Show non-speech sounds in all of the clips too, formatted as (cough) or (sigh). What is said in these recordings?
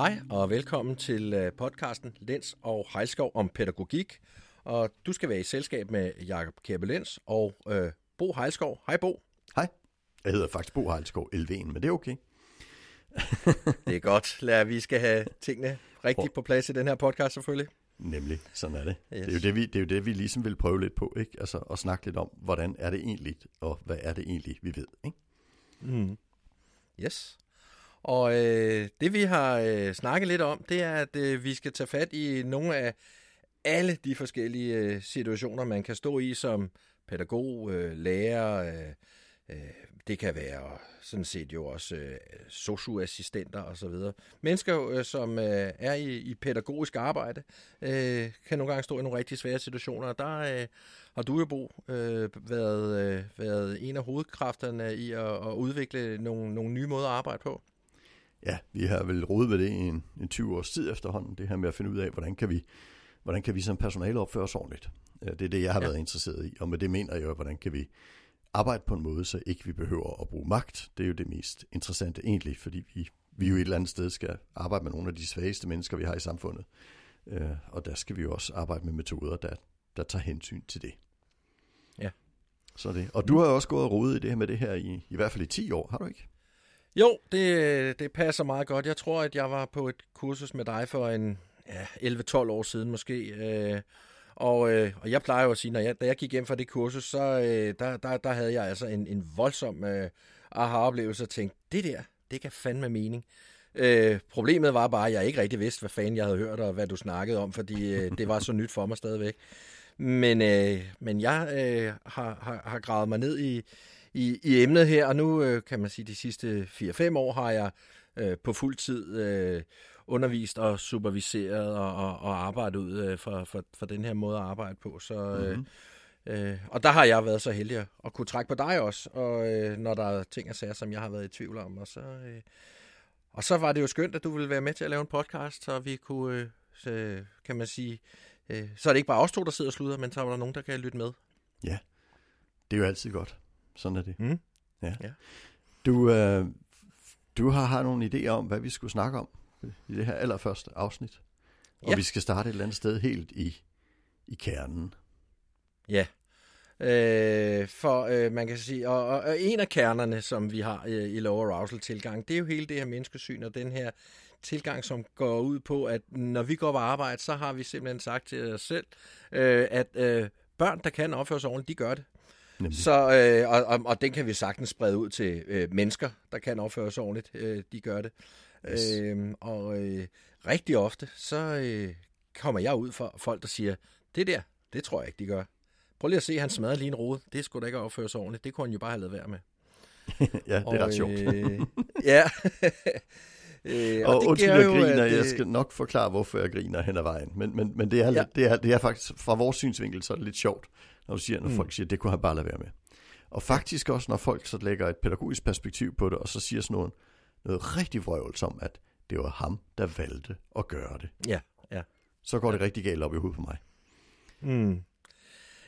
Hej og velkommen til øh, podcasten Lens og Hejlskov om pædagogik. Og du skal være i selskab med Jakob Kjærbe Lens og øh, Bo Hejlskov. Hej Bo. Hej. Jeg hedder faktisk Bo Hejlskov Elven, men det er okay. (laughs) det er godt. Lad, vi skal have tingene rigtigt på plads i den her podcast selvfølgelig. Nemlig, sådan er det. Yes. Det, er jo det, vi, det er jo det, vi ligesom vil prøve lidt på, ikke? Altså at snakke lidt om, hvordan er det egentlig, og hvad er det egentlig, vi ved, ikke? Mm. Yes. Og øh, det vi har øh, snakket lidt om, det er, at øh, vi skal tage fat i nogle af alle de forskellige øh, situationer, man kan stå i som pædagog, øh, lærer, øh, øh, det kan være sådan set jo også øh, socioassistenter og så videre. Mennesker, øh, som øh, er i, i pædagogisk arbejde, øh, kan nogle gange stå i nogle rigtig svære situationer. Der øh, har du jo, Bo, øh, været, øh, været en af hovedkræfterne i at, at udvikle nogle, nogle nye måder at arbejde på. Ja, vi har vel rodet ved det i en, en 20 års tid efterhånden, det her med at finde ud af, hvordan kan vi, hvordan kan vi som personale opføre os ordentligt. Det er det, jeg har ja. været interesseret i, og med det mener jeg jo, hvordan kan vi arbejde på en måde, så ikke vi behøver at bruge magt. Det er jo det mest interessante egentlig, fordi vi, vi jo et eller andet sted skal arbejde med nogle af de svageste mennesker, vi har i samfundet. Øh, og der skal vi jo også arbejde med metoder, der, der tager hensyn til det. Ja. Så det. Og du har også gået og rodet i det her med det her i, i hvert fald i 10 år, har du ikke? Jo, det, det passer meget godt. Jeg tror, at jeg var på et kursus med dig for en ja, 11-12 år siden måske. Øh, og, øh, og jeg plejer jo at sige, når jeg, da jeg gik hjem fra det kursus, så øh, der, der, der havde jeg altså en, en voldsom øh, aha-oplevelse og tænkte, det der, det kan fandme mening. Øh, problemet var bare, at jeg ikke rigtig vidste, hvad fanden jeg havde hørt, og hvad du snakkede om, fordi øh, det var så nyt for mig stadigvæk. Men, øh, men jeg øh, har, har, har gravet mig ned i, i, i emnet her, og nu øh, kan man sige, de sidste 4-5 år har jeg øh, på fuld tid øh, undervist og superviseret og, og, og arbejdet ud øh, for, for, for den her måde at arbejde på. Så, øh, mm-hmm. øh, og der har jeg været så heldig at kunne trække på dig også, og øh, når der er ting og sager, som jeg har været i tvivl om. Og så, øh, og så var det jo skønt, at du ville være med til at lave en podcast, så vi kunne, øh, kan man sige, øh, så er det ikke bare os to, der sidder og sluder, men så er der nogen, der kan lytte med. Ja, det er jo altid godt. Sådan er det. Mm. Ja. ja. Du, øh, du har, har nogle idéer om, hvad vi skulle snakke om i det her allerførste afsnit. Og ja. vi skal starte et eller andet sted helt i, i kernen. Ja. Øh, for øh, man kan sige, og, og, og en af kernerne, som vi har i, i lower arousal tilgang, det er jo hele det her menneskesyn og den her tilgang, som går ud på, at når vi går på arbejde, så har vi simpelthen sagt til os selv, øh, at øh, børn, der kan opføre sig ordentligt, de gør det. Nemlig. Så, øh, og, og, og den kan vi sagtens sprede ud til øh, mennesker, der kan opføre sig ordentligt. Øh, de gør det. Yes. Øh, og øh, rigtig ofte, så øh, kommer jeg ud for folk, der siger, det der, det tror jeg ikke, de gør. Prøv lige at se, han smadrer lige en rode. Det skulle da ikke opføre sig ordentligt. Det kunne han jo bare have lavet være med. (laughs) ja, det er og, ret sjovt. øh, ja. (laughs) øh, og, og undskyld, jeg griner. At, jeg skal nok forklare, hvorfor jeg griner hen ad vejen. Men, men, men det, er, ja. det, er, det er faktisk, fra vores synsvinkel, så er det lidt sjovt, når du siger, når mm. folk siger, det kunne han bare lade være med. Og faktisk også, når folk så lægger et pædagogisk perspektiv på det, og så siger sådan noget, noget rigtig vrøvl som, at det var ham, der valgte at gøre det. Ja, ja. Så går det rigtig galt op i hovedet på mig. Mm.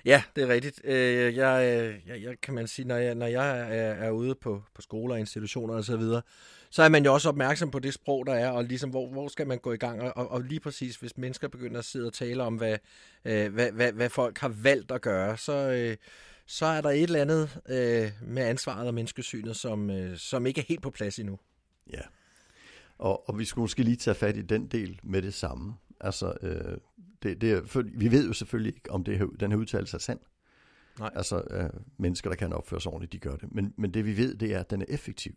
Ja, det er rigtigt. Øh, jeg, øh, jeg, jeg kan man sige, når jeg, når jeg er, er ude på, på skoler, institutioner og så videre, så er man jo også opmærksom på det sprog, der er, og ligesom, hvor, hvor skal man gå i gang? Og, og lige præcis, hvis mennesker begynder at sidde og tale om, hvad, øh, hvad, hvad, hvad folk har valgt at gøre, så, øh, så er der et eller andet øh, med ansvaret og menneskesynet, som, øh, som ikke er helt på plads endnu. Ja, og, og vi skulle måske lige tage fat i den del med det samme. Altså, øh, det, det er, for, vi ved jo selvfølgelig ikke, om det her, den her udtalelse er sand. Nej. Altså, øh, mennesker, der kan opføre sig ordentligt, de gør det. Men, men det vi ved, det er, at den er effektiv.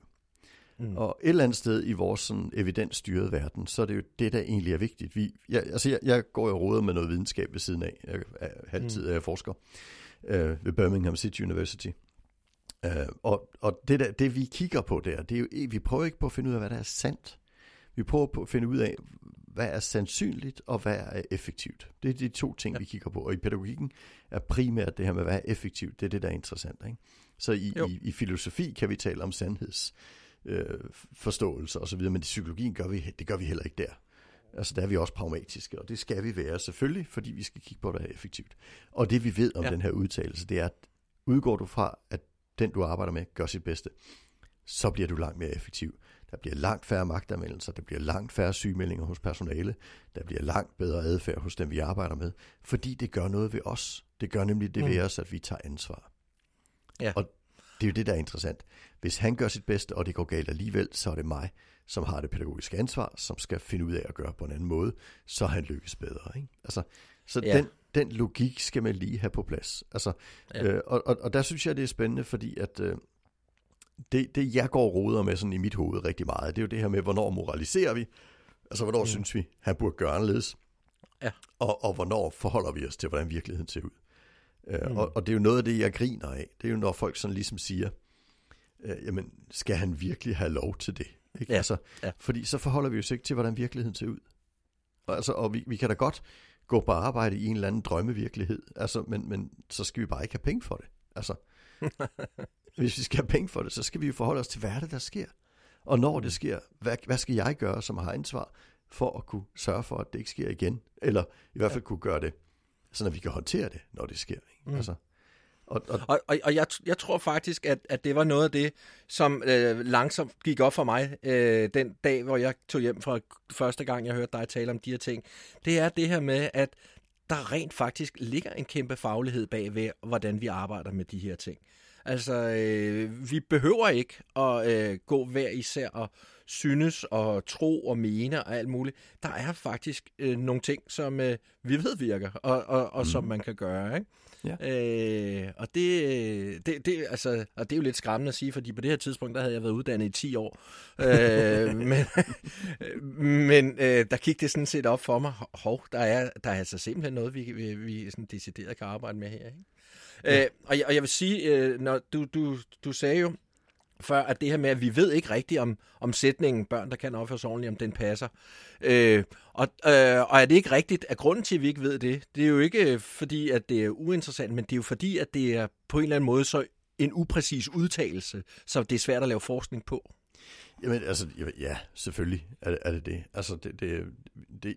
Mm. Og et eller andet sted i vores sådan, evidensstyrede verden, så er det jo det, der egentlig er vigtigt. Vi, jeg, altså jeg, jeg går og råder med noget videnskab ved siden af. Jeg er halvtid mm. jeg forsker øh, ved Birmingham City University. Øh, og og det, der, det vi kigger på der, det er jo, vi prøver ikke på at finde ud af, hvad der er sandt. Vi prøver på at finde ud af, hvad er sandsynligt og hvad er effektivt. Det er de to ting, ja. vi kigger på. Og i pædagogikken er primært det her med, hvad er effektivt. Det er det, der er interessant. Ikke? Så i, i, i filosofi kan vi tale om sandheds øh, osv., men i psykologien gør vi, det gør vi heller ikke der. Altså der er vi også pragmatiske, og det skal vi være selvfølgelig, fordi vi skal kigge på, hvad der er effektivt. Og det vi ved om ja. den her udtalelse, det er, at udgår du fra, at den du arbejder med gør sit bedste, så bliver du langt mere effektiv. Der bliver langt færre magtanmeldelser, der bliver langt færre sygemeldinger hos personale, der bliver langt bedre adfærd hos dem, vi arbejder med, fordi det gør noget ved os. Det gør nemlig det mm. ved os, at vi tager ansvar. Ja. Og det er jo det, der er interessant. Hvis han gør sit bedste, og det går galt alligevel, så er det mig, som har det pædagogiske ansvar, som skal finde ud af at gøre på en anden måde, så han lykkes bedre. Ikke? Altså, så ja. den, den logik skal man lige have på plads. Altså, ja. øh, og, og, og der synes jeg, det er spændende, fordi at øh, det, det, jeg går og roder med sådan i mit hoved rigtig meget, det er jo det her med, hvornår moraliserer vi? Altså, hvornår mm. synes vi, han burde gøre anderledes? Ja. Og, og hvornår forholder vi os til, hvordan virkeligheden ser ud? Øh, mm. og, og det er jo noget af det, jeg griner af. Det er jo, når folk sådan ligesom siger, øh, jamen, skal han virkelig have lov til det? Ikke? Ja. Altså, ja. Fordi så forholder vi os ikke til, hvordan virkeligheden ser ud. Og, altså, og vi, vi kan da godt gå på arbejde i en eller anden drømmevirkelighed, altså, men, men så skal vi bare ikke have penge for det. Altså, (laughs) hvis vi skal have penge for det, så skal vi jo forholde os til, hvad er det, der sker? Og når det sker, hvad, hvad skal jeg gøre, som har ansvar for at kunne sørge for, at det ikke sker igen? Eller i hvert fald kunne gøre det, så vi kan håndtere det, når det sker. Ikke? Mm. Altså, og, og, og, og, og jeg, jeg tror faktisk, at, at det var noget af det, som øh, langsomt gik op for mig øh, den dag, hvor jeg tog hjem fra første gang, jeg hørte dig tale om de her ting. Det er det her med, at der rent faktisk ligger en kæmpe faglighed bag ved, hvordan vi arbejder med de her ting. Altså, øh, vi behøver ikke at øh, gå hver især og synes og tro og mene og alt muligt. Der er faktisk øh, nogle ting, som øh, vi ved virker, og, og, og mm. som man kan gøre. Ikke? Ja. Øh, og det, det, det, altså, og det er jo lidt skræmmende at sige, fordi på det her tidspunkt, der havde jeg været uddannet i 10 år. øh, (laughs) men men øh, der gik det sådan set op for mig, hov, der er, der er altså simpelthen noget, vi, vi, vi sådan decideret kan arbejde med her. Ikke? Ja. Øh, og, jeg, og jeg vil sige, øh, når du, du, du sagde jo, før, at det her med, at vi ved ikke rigtigt om, om sætningen, børn, der kan opføre sig ordentligt, om den passer. Øh, og, øh, og er det ikke rigtigt, at grunden til, at vi ikke ved det, det er jo ikke fordi, at det er uinteressant, men det er jo fordi, at det er på en eller anden måde så en upræcis udtalelse, så det er svært at lave forskning på. Jamen, altså, ja, selvfølgelig er det er det. det. Altså, det, det, det,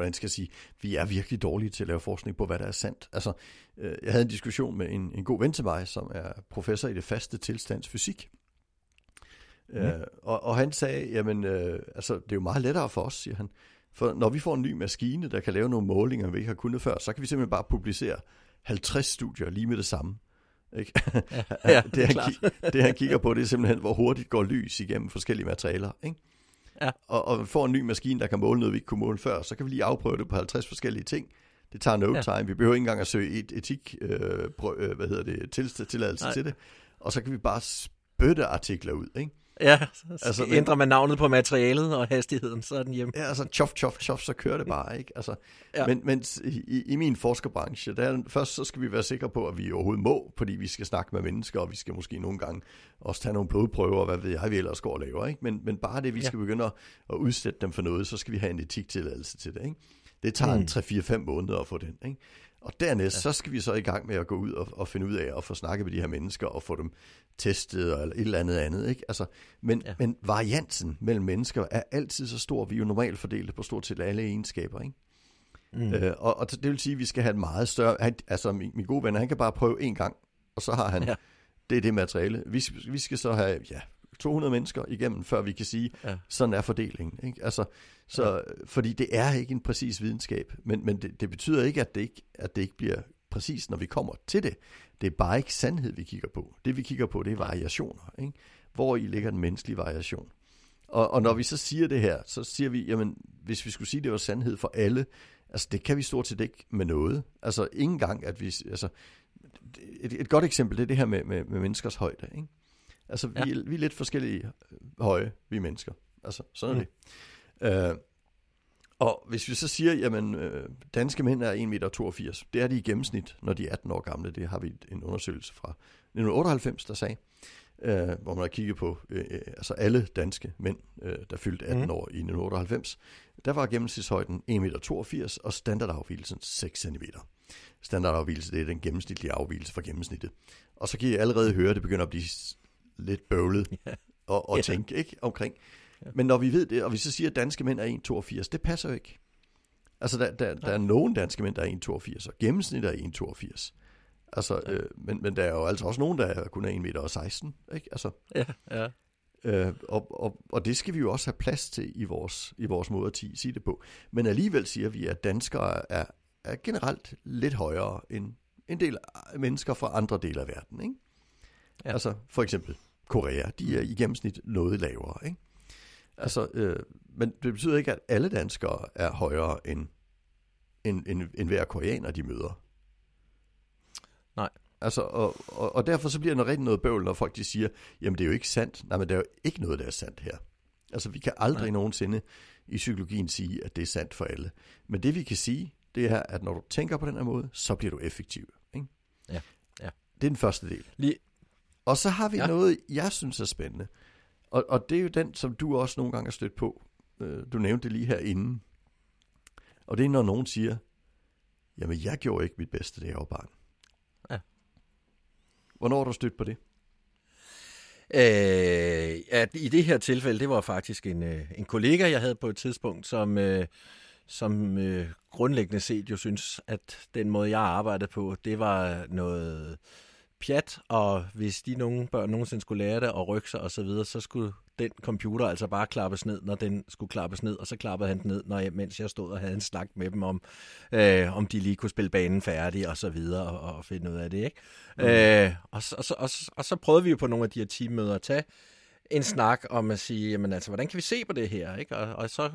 hvordan skal jeg sige, vi er virkelig dårlige til at lave forskning på, hvad der er sandt. Altså, øh, jeg havde en diskussion med en, en god ven til mig, som er professor i det faste tilstands fysik. Mm. Øh, og, og han sagde, jamen, øh, altså, det er jo meget lettere for os, siger han. For når vi får en ny maskine, der kan lave nogle målinger, vi ikke har kunnet før, så kan vi simpelthen bare publicere 50 studier lige med det samme. Ikke? Ja, (laughs) ja, det, han, det han kigger på, det er simpelthen, hvor hurtigt går lys igennem forskellige materialer. Ikke? Ja. og, og får en ny maskine, der kan måle noget, vi ikke kunne måle før, så kan vi lige afprøve det på 50 forskellige ting. Det tager no ja. time. Vi behøver ikke engang at søge et etik, øh, prøv, øh, hvad hedder det, til, tilladelse til det. Og så kan vi bare spytte artikler ud, ikke? Ja, (laughs) så altså, ændrer man navnet på materialet og hastigheden, så er den hjemme. Ja, altså chof, chof, chof, så kører det bare, ikke? Altså, ja. Men, men i, i min forskerbranche, der, først så skal vi være sikre på, at vi overhovedet må, fordi vi skal snakke med mennesker, og vi skal måske nogle gange også tage nogle blodprøver, og hvad ved jeg, vi ellers går og laver, ikke? Men, men bare det, vi ja. skal begynde at, at udsætte dem for noget, så skal vi have en etiktilladelse til det, ikke? Det tager mm. en 3-4-5 måneder at få den, ikke? Og dernæst, ja. så skal vi så i gang med at gå ud og, og finde ud af at få snakket med de her mennesker og få dem testet eller et eller andet andet. Ikke? Altså, men, ja. men variansen mellem mennesker er altid så stor. Vi er jo normalt fordelt på stort set alle egenskaber. Ikke? Mm. Øh, og, og det vil sige, at vi skal have et meget større... Han, altså, min, min gode ven, han kan bare prøve en gang, og så har han... Ja. Det er det materiale. Vi, vi skal så have ja, 200 mennesker igennem, før vi kan sige, ja. sådan er fordelingen. Ikke? Altså, så, ja. Fordi det er ikke en præcis videnskab, men, men det, det betyder ikke at, det ikke, at det ikke bliver præcis, når vi kommer til det. Det er bare ikke sandhed, vi kigger på. Det vi kigger på, det er variationer. Ikke? Hvor i ligger den menneskelige variation. Og, og når vi så siger det her, så siger vi, jamen, hvis vi skulle sige, det var sandhed for alle, altså det kan vi stort set ikke med noget. Altså ingen gang, at vi, altså, et, et godt eksempel, det er det her med, med, med menneskers højde. Ikke? Altså, vi, ja. vi er lidt forskellige øh, høje, vi mennesker. Altså, sådan er mm. det. Uh, og hvis vi så siger, jamen, øh, danske mænd er 1,82 meter, det er de i gennemsnit, når de er 18 år gamle. Det har vi en undersøgelse fra 1998, der sagde, øh, hvor man har kigget på øh, altså alle danske mænd, øh, der fyldte 18 mm. år i 1998. Der var gennemsnitshøjden 1,82 meter, og standardafvielsen 6 cm. Standardafvielse, det er den gennemsnitlige afvielse fra gennemsnittet. Og så kan I allerede høre, at det begynder at blive lidt bøvlet (laughs) og yeah. tænke ikke, omkring. Ja. Men når vi ved det, og vi så siger, at danske mænd er 1,82, det passer jo ikke. Altså, der, der, der er nogen danske mænd, der er 1,82, og gennemsnittet er 1,82. Altså, ja. øh, men, men der er jo altså også nogen, der kun er 1,16 meter, ikke? Altså, ja, ja. Øh, og, og, og det skal vi jo også have plads til i vores, i vores måde at sige det på. Men alligevel siger vi, at danskere er, er generelt lidt højere end en del mennesker fra andre dele af verden. Ikke? Ja. Altså for eksempel Korea, de er i gennemsnit noget lavere. Ikke? Altså, øh, men det betyder ikke, at alle danskere er højere end, end, end, end hver koreaner, de møder. Nej. Altså, og, og, og derfor så bliver det rigtig noget bøvl, når folk de siger, jamen det er jo ikke sandt. Nej, men det er jo ikke noget, der er sandt her. Altså, vi kan aldrig Nej. nogensinde i psykologien sige, at det er sandt for alle. Men det vi kan sige, det er, at når du tænker på den her måde, så bliver du effektiv. Ikke? Ja. ja. Det er den første del. Lige... Og så har vi ja. noget, jeg synes er spændende. Og, og det er jo den, som du også nogle gange har stødt på. Øh, du nævnte det lige herinde. Og det er, når nogen siger, jamen jeg gjorde ikke mit bedste, da jeg var barn. Ja. Hvornår har du stødt på det? Øh, at I det her tilfælde, det var faktisk en, øh, en kollega, jeg havde på et tidspunkt, som, øh, som øh, grundlæggende set jo synes, at den måde, jeg arbejdede på, det var noget pjat, og hvis de nogen børn nogensinde skulle lære det og rykke sig osv., så, så skulle den computer altså bare klappes ned, når den skulle klappes ned, og så klappede han den ned, når jeg, mens jeg stod og havde en snak med dem om, øh, om de lige kunne spille banen færdig og så videre, og, og finde ud af det, ikke? Mm. Øh, og, og, og, og, og så prøvede vi jo på nogle af de her teammøder at tage en snak om at sige, jamen altså, hvordan kan vi se på det her, ikke? Og, og så,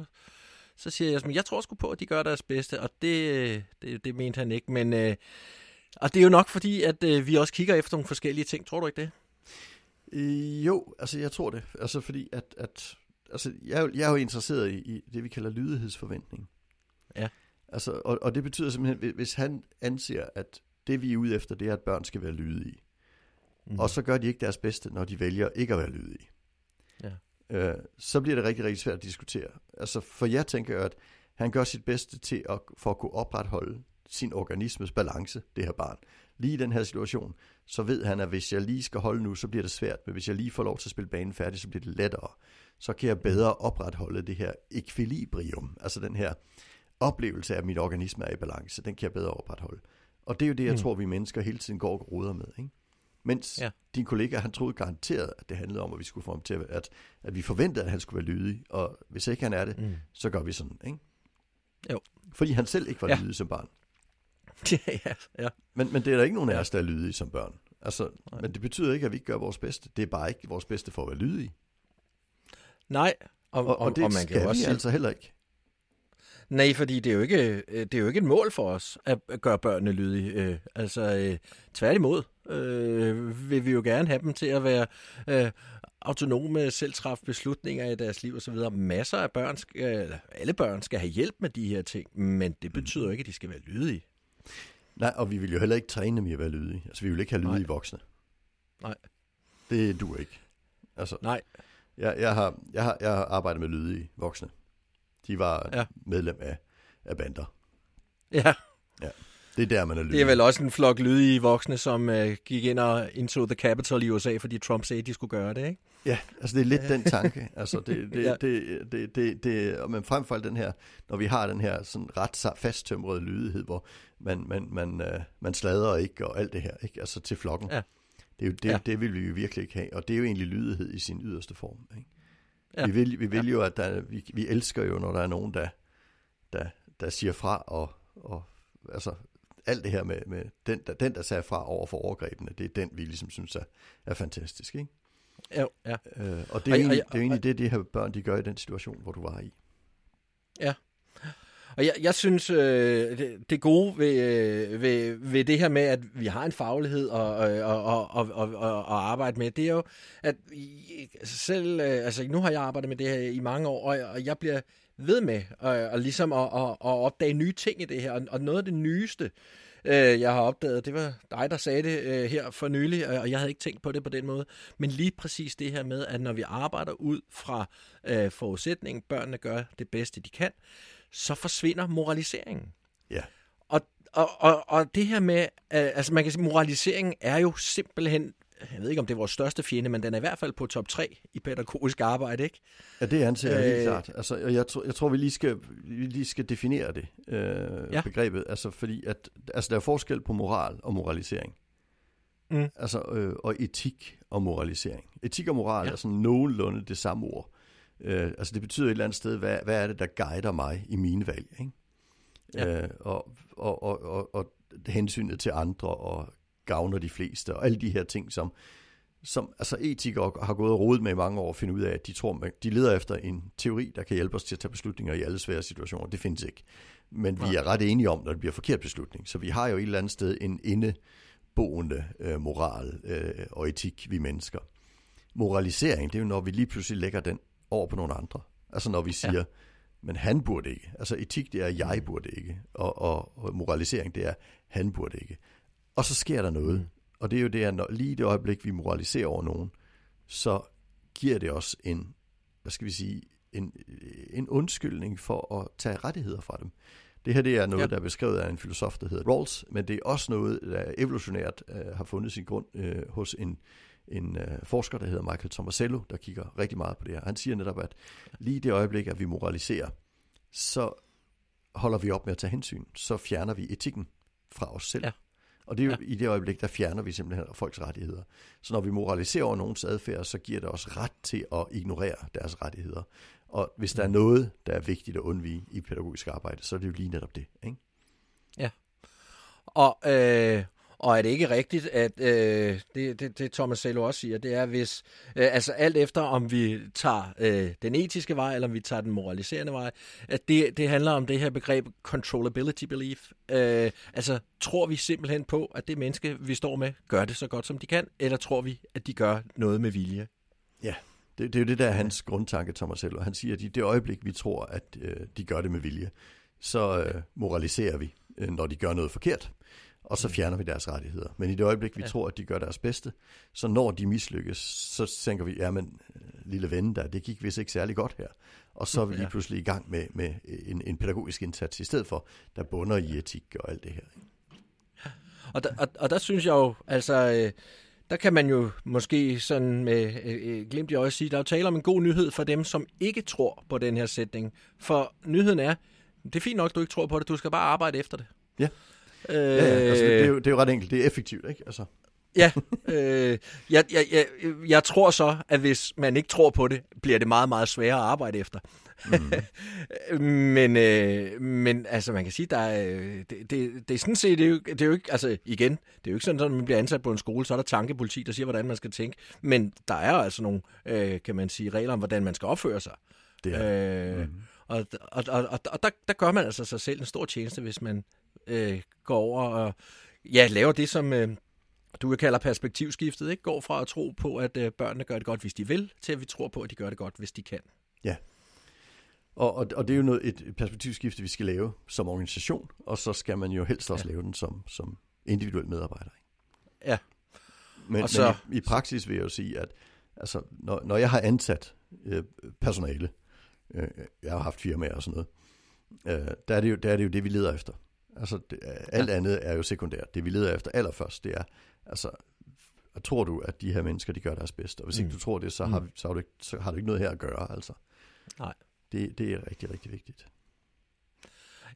så siger jeg, jeg tror sgu på, at de gør deres bedste, og det, det, det mente han ikke, men... Øh, og det er jo nok fordi, at øh, vi også kigger efter nogle forskellige ting. Tror du ikke det? Øh, jo, altså jeg tror det. Altså fordi, at, at altså, jeg, jeg er jo interesseret i, i det, vi kalder lydighedsforventning. Ja. Altså, og, og det betyder simpelthen, hvis han anser, at det vi er ude efter, det er, at børn skal være lydige. Mm. Og så gør de ikke deres bedste, når de vælger ikke at være lydige. Ja. Øh, så bliver det rigtig, rigtig svært at diskutere. Altså, for jeg tænker at han gør sit bedste til at, for at kunne opretholde sin organismes balance, det her barn. Lige i den her situation, så ved han, at hvis jeg lige skal holde nu, så bliver det svært, men hvis jeg lige får lov til at spille banen færdig, så bliver det lettere. Så kan jeg bedre opretholde det her equilibrium, altså den her oplevelse af, at mit organisme er i balance, den kan jeg bedre opretholde. Og det er jo det, jeg mm. tror, vi mennesker hele tiden går og ruder med. Ikke? Mens ja. din kollega, han troede garanteret, at det handlede om, at vi skulle få ham til at, at, at vi forventede, at han skulle være lydig, og hvis ikke han er det, mm. så gør vi sådan, ikke? Jo. Fordi han selv ikke var ja. lydig som barn. (laughs) ja, ja. Men, men det er der ikke nogen af os, der er lydige som børn. Altså, men det betyder ikke, at vi ikke gør vores bedste. Det er bare ikke vores bedste for at være lydige. Nej, og, og, og det og man kan også vi altså heller ikke. Nej, fordi det er, jo ikke, øh, det er jo ikke et mål for os at gøre børnene lydige. Øh, altså øh, tværtimod øh, vil vi jo gerne have dem til at være øh, autonome, selv træffe beslutninger i deres liv osv. Masser af børn, skal, alle børn skal have hjælp med de her ting, men det betyder jo ikke, at de skal være lydige. Nej, og vi vil jo heller ikke træne dem i at være lydige. Altså, vi vil ikke have lydige Nej. voksne. Nej. Det du ikke. Altså, Nej. Jeg, jeg, har, jeg, har, jeg har arbejdet med lydige voksne. De var ja. medlem af, af bander. Ja. Ja. Det er der, man er lydig. Det er vel også en flok lydige voksne, som uh, gik ind og into the capital i USA, fordi Trump sagde, at de skulle gøre det, ikke? Ja, altså det er lidt den tanke. Altså det, det, ja. det, det, det, det, men frem for alt den her, når vi har den her sådan ret fasttømrede lydighed, hvor man, man, man, uh, man slader ikke og alt det her, ikke? Altså til flokken. Ja. Det, er jo, det, ja. det vil vi jo virkelig ikke have, og det er jo egentlig lydighed i sin yderste form, ikke? Ja. Vi vil, vi vil ja. jo, at der, vi, vi elsker jo, når der er nogen, der, der, der siger fra, og, og altså alt det her med, med den, der, den, der sagde fra over for overgrebene, det er den, vi ligesom synes er, er fantastisk, ikke? Jo, ja. Øh, og det er, og, egentlig, og, det er egentlig det, de her børn, de gør i den situation, hvor du var i. Ja. Og jeg, jeg synes, øh, det, det gode ved, øh, ved, ved det her med, at vi har en faglighed og, og, og, og, og, og arbejde med, det er jo, at selv, øh, altså nu har jeg arbejdet med det her i mange år, og, og jeg bliver ved med og, og ligesom at, at, at opdage nye ting i det her. Og, og noget af det nyeste, øh, jeg har opdaget, det var dig, der sagde det øh, her for nylig, og jeg havde ikke tænkt på det på den måde. Men lige præcis det her med, at når vi arbejder ud fra øh, forudsætningen, børnene gør det bedste, de kan, så forsvinder moraliseringen. Ja. Og, og, og, og det her med, øh, altså man kan sige, moraliseringen er jo simpelthen jeg ved ikke, om det er vores største fjende, men den er i hvert fald på top 3 i pædagogisk arbejde, ikke? Ja, det anser jeg helt øh, klart. Altså, jeg, tror, jeg tror, vi lige skal, vi lige skal definere det, øh, ja. begrebet. Altså, fordi at, altså, der er forskel på moral og moralisering. Mm. Altså, øh, og etik og moralisering. Etik og moral ja. er sådan nogenlunde det samme ord. Øh, altså det betyder et eller andet sted, hvad, hvad er det, der guider mig i mine valg? Ikke? Ja. Øh, og, og, og, og, og hensynet til andre og gavner de fleste, og alle de her ting, som, som altså etikere har gået og rodet med i mange år at finde ud af, at de tror, de leder efter en teori, der kan hjælpe os til at tage beslutninger i alle svære situationer. Det findes ikke. Men vi er ret enige om, når det bliver forkert beslutning. Så vi har jo et eller andet sted en indeboende øh, moral øh, og etik, vi mennesker. Moralisering, det er jo når vi lige pludselig lægger den over på nogle andre. Altså når vi siger, ja. men han burde ikke. Altså etik, det er, jeg burde ikke. Og, og, og moralisering, det er, han burde ikke. Og så sker der noget. Og det er jo det, at når, lige det øjeblik, vi moraliserer over nogen, så giver det os en, hvad skal vi sige, en, en undskyldning for at tage rettigheder fra dem. Det her det er noget, ja. der er beskrevet af en filosof, der hedder Rawls, men det er også noget, der evolutionært uh, har fundet sin grund uh, hos en, en uh, forsker, der hedder Michael Tomasello, der kigger rigtig meget på det her. Han siger netop, at lige det øjeblik, at vi moraliserer, så holder vi op med at tage hensyn. Så fjerner vi etikken fra os selv. Ja. Og det er jo ja. i det øjeblik, der fjerner vi simpelthen folks rettigheder. Så når vi moraliserer over nogens adfærd, så giver det os ret til at ignorere deres rettigheder. Og hvis der er mm. noget, der er vigtigt at undvige i pædagogisk arbejde, så er det jo lige netop det. Ikke? Ja. Og, øh, og er det ikke rigtigt, at øh, det, det, det Thomas Selo også siger, det er, hvis øh, altså alt efter om vi tager øh, den etiske vej, eller om vi tager den moraliserende vej, at det, det handler om det her begreb controllability belief. Øh, altså tror vi simpelthen på, at det menneske, vi står med, gør det så godt, som de kan, eller tror vi, at de gør noget med vilje? Ja, det, det er jo det, der er hans grundtanke, Thomas Selo. Han siger, at i det øjeblik, vi tror, at øh, de gør det med vilje, så øh, moraliserer vi, øh, når de gør noget forkert og så mm. fjerner vi deres rettigheder. Men i det øjeblik, vi ja. tror, at de gør deres bedste, så når de mislykkes, så tænker vi, ja, men øh, lille ven der, det gik vist ikke særlig godt her. Og så er vi lige pludselig i gang med, med en, en pædagogisk indsats i stedet for, der bunder i etik og alt det her. Og, der, og, og der synes jeg jo, altså... Øh, der kan man jo måske sådan med øh, øh glimt i øjet sige, der er jo tale om en god nyhed for dem, som ikke tror på den her sætning. For nyheden er, det er fint nok, du ikke tror på det, du skal bare arbejde efter det. Ja. Øh, ja, altså, det, er jo, det er jo ret enkelt. Det er effektivt, ikke? Altså. (laughs) Ja, øh, jeg, jeg, jeg, jeg tror så, at hvis man ikke tror på det, bliver det meget, meget sværere at arbejde efter. Mm. (laughs) men, øh, men altså, man kan sige, der er, det, det, det er sådan set, det er, jo, det er jo ikke, altså igen, det er jo ikke sådan, at man bliver ansat på en skole, så er der tankepoliti, der siger, hvordan man skal tænke. Men der er altså nogle, øh, kan man sige, regler om, hvordan man skal opføre sig. Det er. Øh, mm. Og, og, og, og, og der, der gør man altså sig selv en stor tjeneste, hvis man øh, går over og ja, laver det, som øh, du vil kalde perspektivskiftet, ikke? går fra at tro på, at øh, børnene gør det godt, hvis de vil, til at vi tror på, at de gør det godt, hvis de kan. Ja, og, og, og det er jo noget, et perspektivskifte, vi skal lave som organisation, og så skal man jo helst også ja. lave den som, som individuel medarbejder. Ikke? Ja. Men, og så... men i, i praksis vil jeg jo sige, at altså, når, når jeg har ansat øh, personale, øh, jeg har haft firmaer og sådan noget, øh, der, er det jo, der er det jo det, vi leder efter. Altså, det, alt ja. andet er jo sekundært. Det vi leder efter allerførst, det er, altså, tror du, at de her mennesker, de gør deres bedste? Og hvis mm. ikke du tror det, så har, mm. så, har du ikke, så har du ikke noget her at gøre, altså. Nej. Det, det er rigtig, rigtig vigtigt.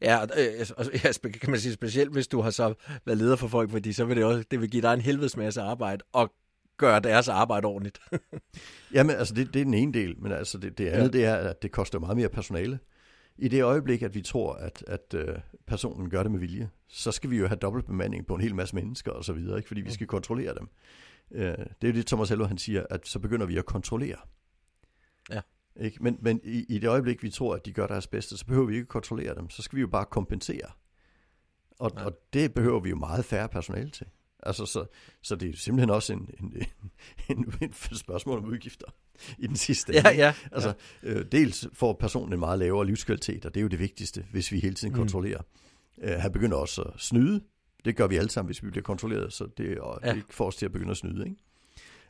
Ja, øh, og, ja, kan man sige specielt, hvis du har så været leder for folk, fordi så vil det også, det vil give dig en helvedes masse arbejde, og gøre deres arbejde ordentligt. (laughs) Jamen, altså det, det er den ene del, men altså det, det andet, ja. det er, at det koster meget mere personale. I det øjeblik, at vi tror, at, at uh, personen gør det med vilje, så skal vi jo have dobbelt bemanding på en hel masse mennesker og så videre, ikke? fordi vi skal kontrollere dem. Uh, det er jo det, Thomas Hello, han siger, at så begynder vi at kontrollere. Ja. Ikke? Men, men i, i det øjeblik, vi tror, at de gør deres bedste, så behøver vi ikke kontrollere dem. Så skal vi jo bare kompensere. Og, ja. og det behøver vi jo meget færre personale til. Altså, så, så det er simpelthen også en, en, en, en spørgsmål om udgifter i den sidste ja, ja, Altså, ja. Øh, dels får personen en meget lavere livskvalitet, og det er jo det vigtigste, hvis vi hele tiden mm. kontrollerer. Øh, han begynder også at snyde. Det gør vi alle sammen, hvis vi bliver kontrolleret, så det, og ja. det får os til at begynde at snyde. Ikke?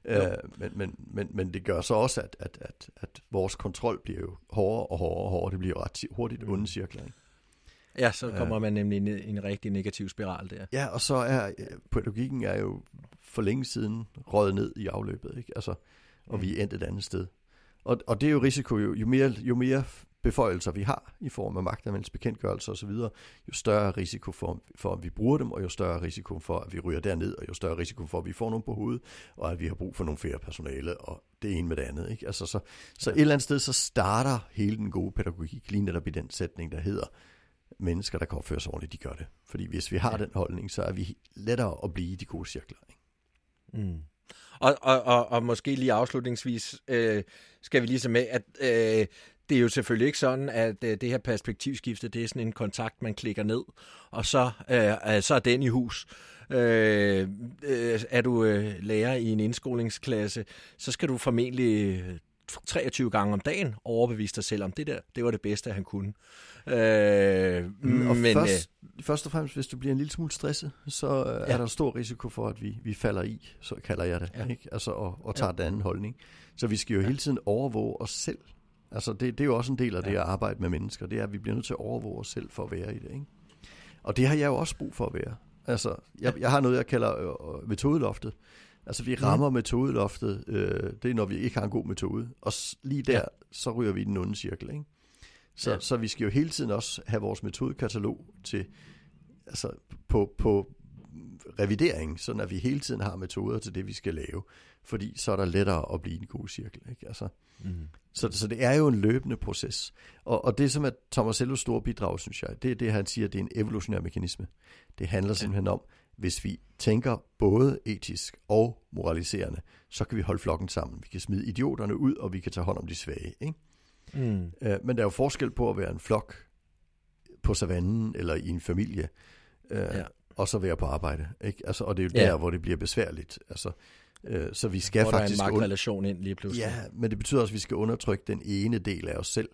Øh, men, men, men, men det gør så også, at, at, at, at vores kontrol bliver jo hårdere og hårdere og hårdere. Det bliver jo ret hurtigt mm. onde cirkler. Ikke? Ja, så kommer man nemlig i en, en rigtig negativ spiral der. Ja, og så er pædagogikken er jo for længe siden røget ned i afløbet, ikke? Altså, og mm. vi er endt et andet sted. Og, og det er jo risiko, jo, jo, mere, jo mere beføjelser vi har i form af magtanvendelsesbekendtgørelser osv., jo større risiko for, for, at vi bruger dem, og jo større risiko for, at vi ryger derned, og jo større risiko for, at vi får nogen på hovedet, og at vi har brug for nogle flere personale, og det ene med det andet. Ikke? Altså, så, så et eller andet sted, så starter hele den gode pædagogik lige netop i den sætning, der hedder, mennesker, der kan opføre sig ordentligt, de gør det. Fordi hvis vi har ja. den holdning, så er vi lettere at blive i de gode cirkler. Ikke? Mm. Og, og, og, og måske lige afslutningsvis øh, skal vi lige med, at øh, det er jo selvfølgelig ikke sådan, at øh, det her perspektivskifte, det er sådan en kontakt, man klikker ned, og så, øh, så er den i hus. Øh, øh, er du øh, lærer i en indskolingsklasse, så skal du formentlig 23 gange om dagen overbevise dig selv om det der. Det var det bedste, han kunne. Øh, mm, og men, først, øh, først og fremmest, hvis du bliver en lille smule stresset, så øh, ja. er der stor risiko for, at vi, vi falder i, så kalder jeg det, ja. ikke? Altså, og, og tager ja. den anden holdning. Så vi skal jo ja. hele tiden overvåge os selv. Altså, det, det er jo også en del af ja. det at arbejde med mennesker, det er, at vi bliver nødt til at overvåge os selv for at være i det, ikke? Og det har jeg jo også brug for at være. Altså, jeg, jeg har noget, jeg kalder øh, øh metodeloftet. Altså, vi rammer mm. metodeloftet, øh, det er, når vi ikke har en god metode. Og lige der, ja. så ryger vi i den onde cirkel, ikke? Så, ja. så vi skal jo hele tiden også have vores metodekatalog til, altså på, på revidering, så at vi hele tiden har metoder til det, vi skal lave. Fordi så er der lettere at blive en god cirkel. Ikke? Altså, mm. så, så det er jo en løbende proces. Og, og det, som er Thomas Sellos store bidrag, synes jeg, det er det, han siger, det er en evolutionær mekanisme. Det handler simpelthen om, hvis vi tænker både etisk og moraliserende, så kan vi holde flokken sammen. Vi kan smide idioterne ud, og vi kan tage hånd om de svage. Ikke? Mm. Øh, men der er jo forskel på at være en flok på savannen eller i en familie, øh, ja. og så være på arbejde. Ikke? Altså, og det er jo ja. der, hvor det bliver besværligt. Altså, øh, så vi skal hvor faktisk... der er en magtrelation ind lige pludselig. Ja, men det betyder også, at vi skal undertrykke den ene del af os selv,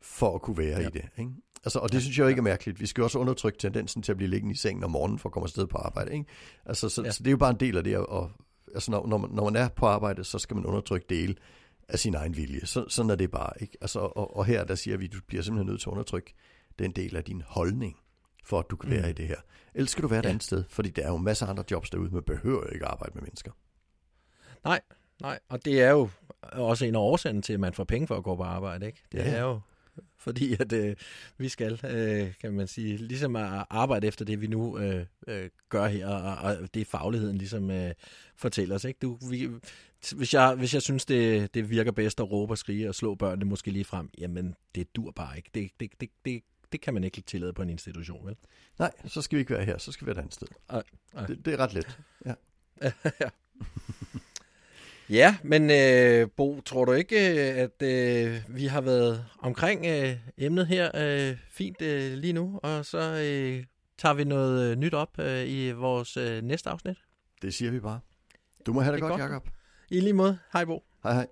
for at kunne være ja. i det. Ikke? Altså, og det synes jeg jo ikke er mærkeligt. Vi skal også undertrykke tendensen til at blive liggende i sengen om morgenen for at komme afsted på arbejde. Ikke? Altså, så, ja. så det er jo bare en del af det. Og, altså, når, når, man, når man er på arbejde, så skal man undertrykke dele af sin egen vilje. Så, sådan er det bare. Ikke? Altså, og, og her der siger vi, at du bliver simpelthen nødt til at undertrykke den del af din holdning, for at du kan være mm. i det her. Ellers skal du være et ja. andet sted, fordi der er jo masser af andre jobs derude, man behøver ikke at arbejde med mennesker. Nej, nej, og det er jo også en af årsagen til, at man får penge for at gå på arbejde. Ikke? Det ja. er jo (laughs) fordi at øh, vi skal, øh, kan man sige, ligesom at arbejde efter det, vi nu øh, øh, gør her, og, og det er fagligheden ligesom øh, fortæller os. Ikke? Du, vi, hvis, jeg, hvis jeg synes, det, det virker bedst at råbe og skrige og slå børnene måske lige frem, jamen det dur bare ikke. Det, det, det, det, det kan man ikke tillade på en institution, vel? Nej, så skal vi ikke være her, så skal vi være et andet sted. Ej, ej. Det, det er ret let, ja. (laughs) ja. Ja, men øh, Bo, tror du ikke, øh, at øh, vi har været omkring øh, emnet her øh, fint øh, lige nu, og så øh, tager vi noget øh, nyt op øh, i vores øh, næste afsnit? Det siger vi bare. Du må have det, det godt, godt, Jacob. I lige måde. Hej Bo. Hej hej.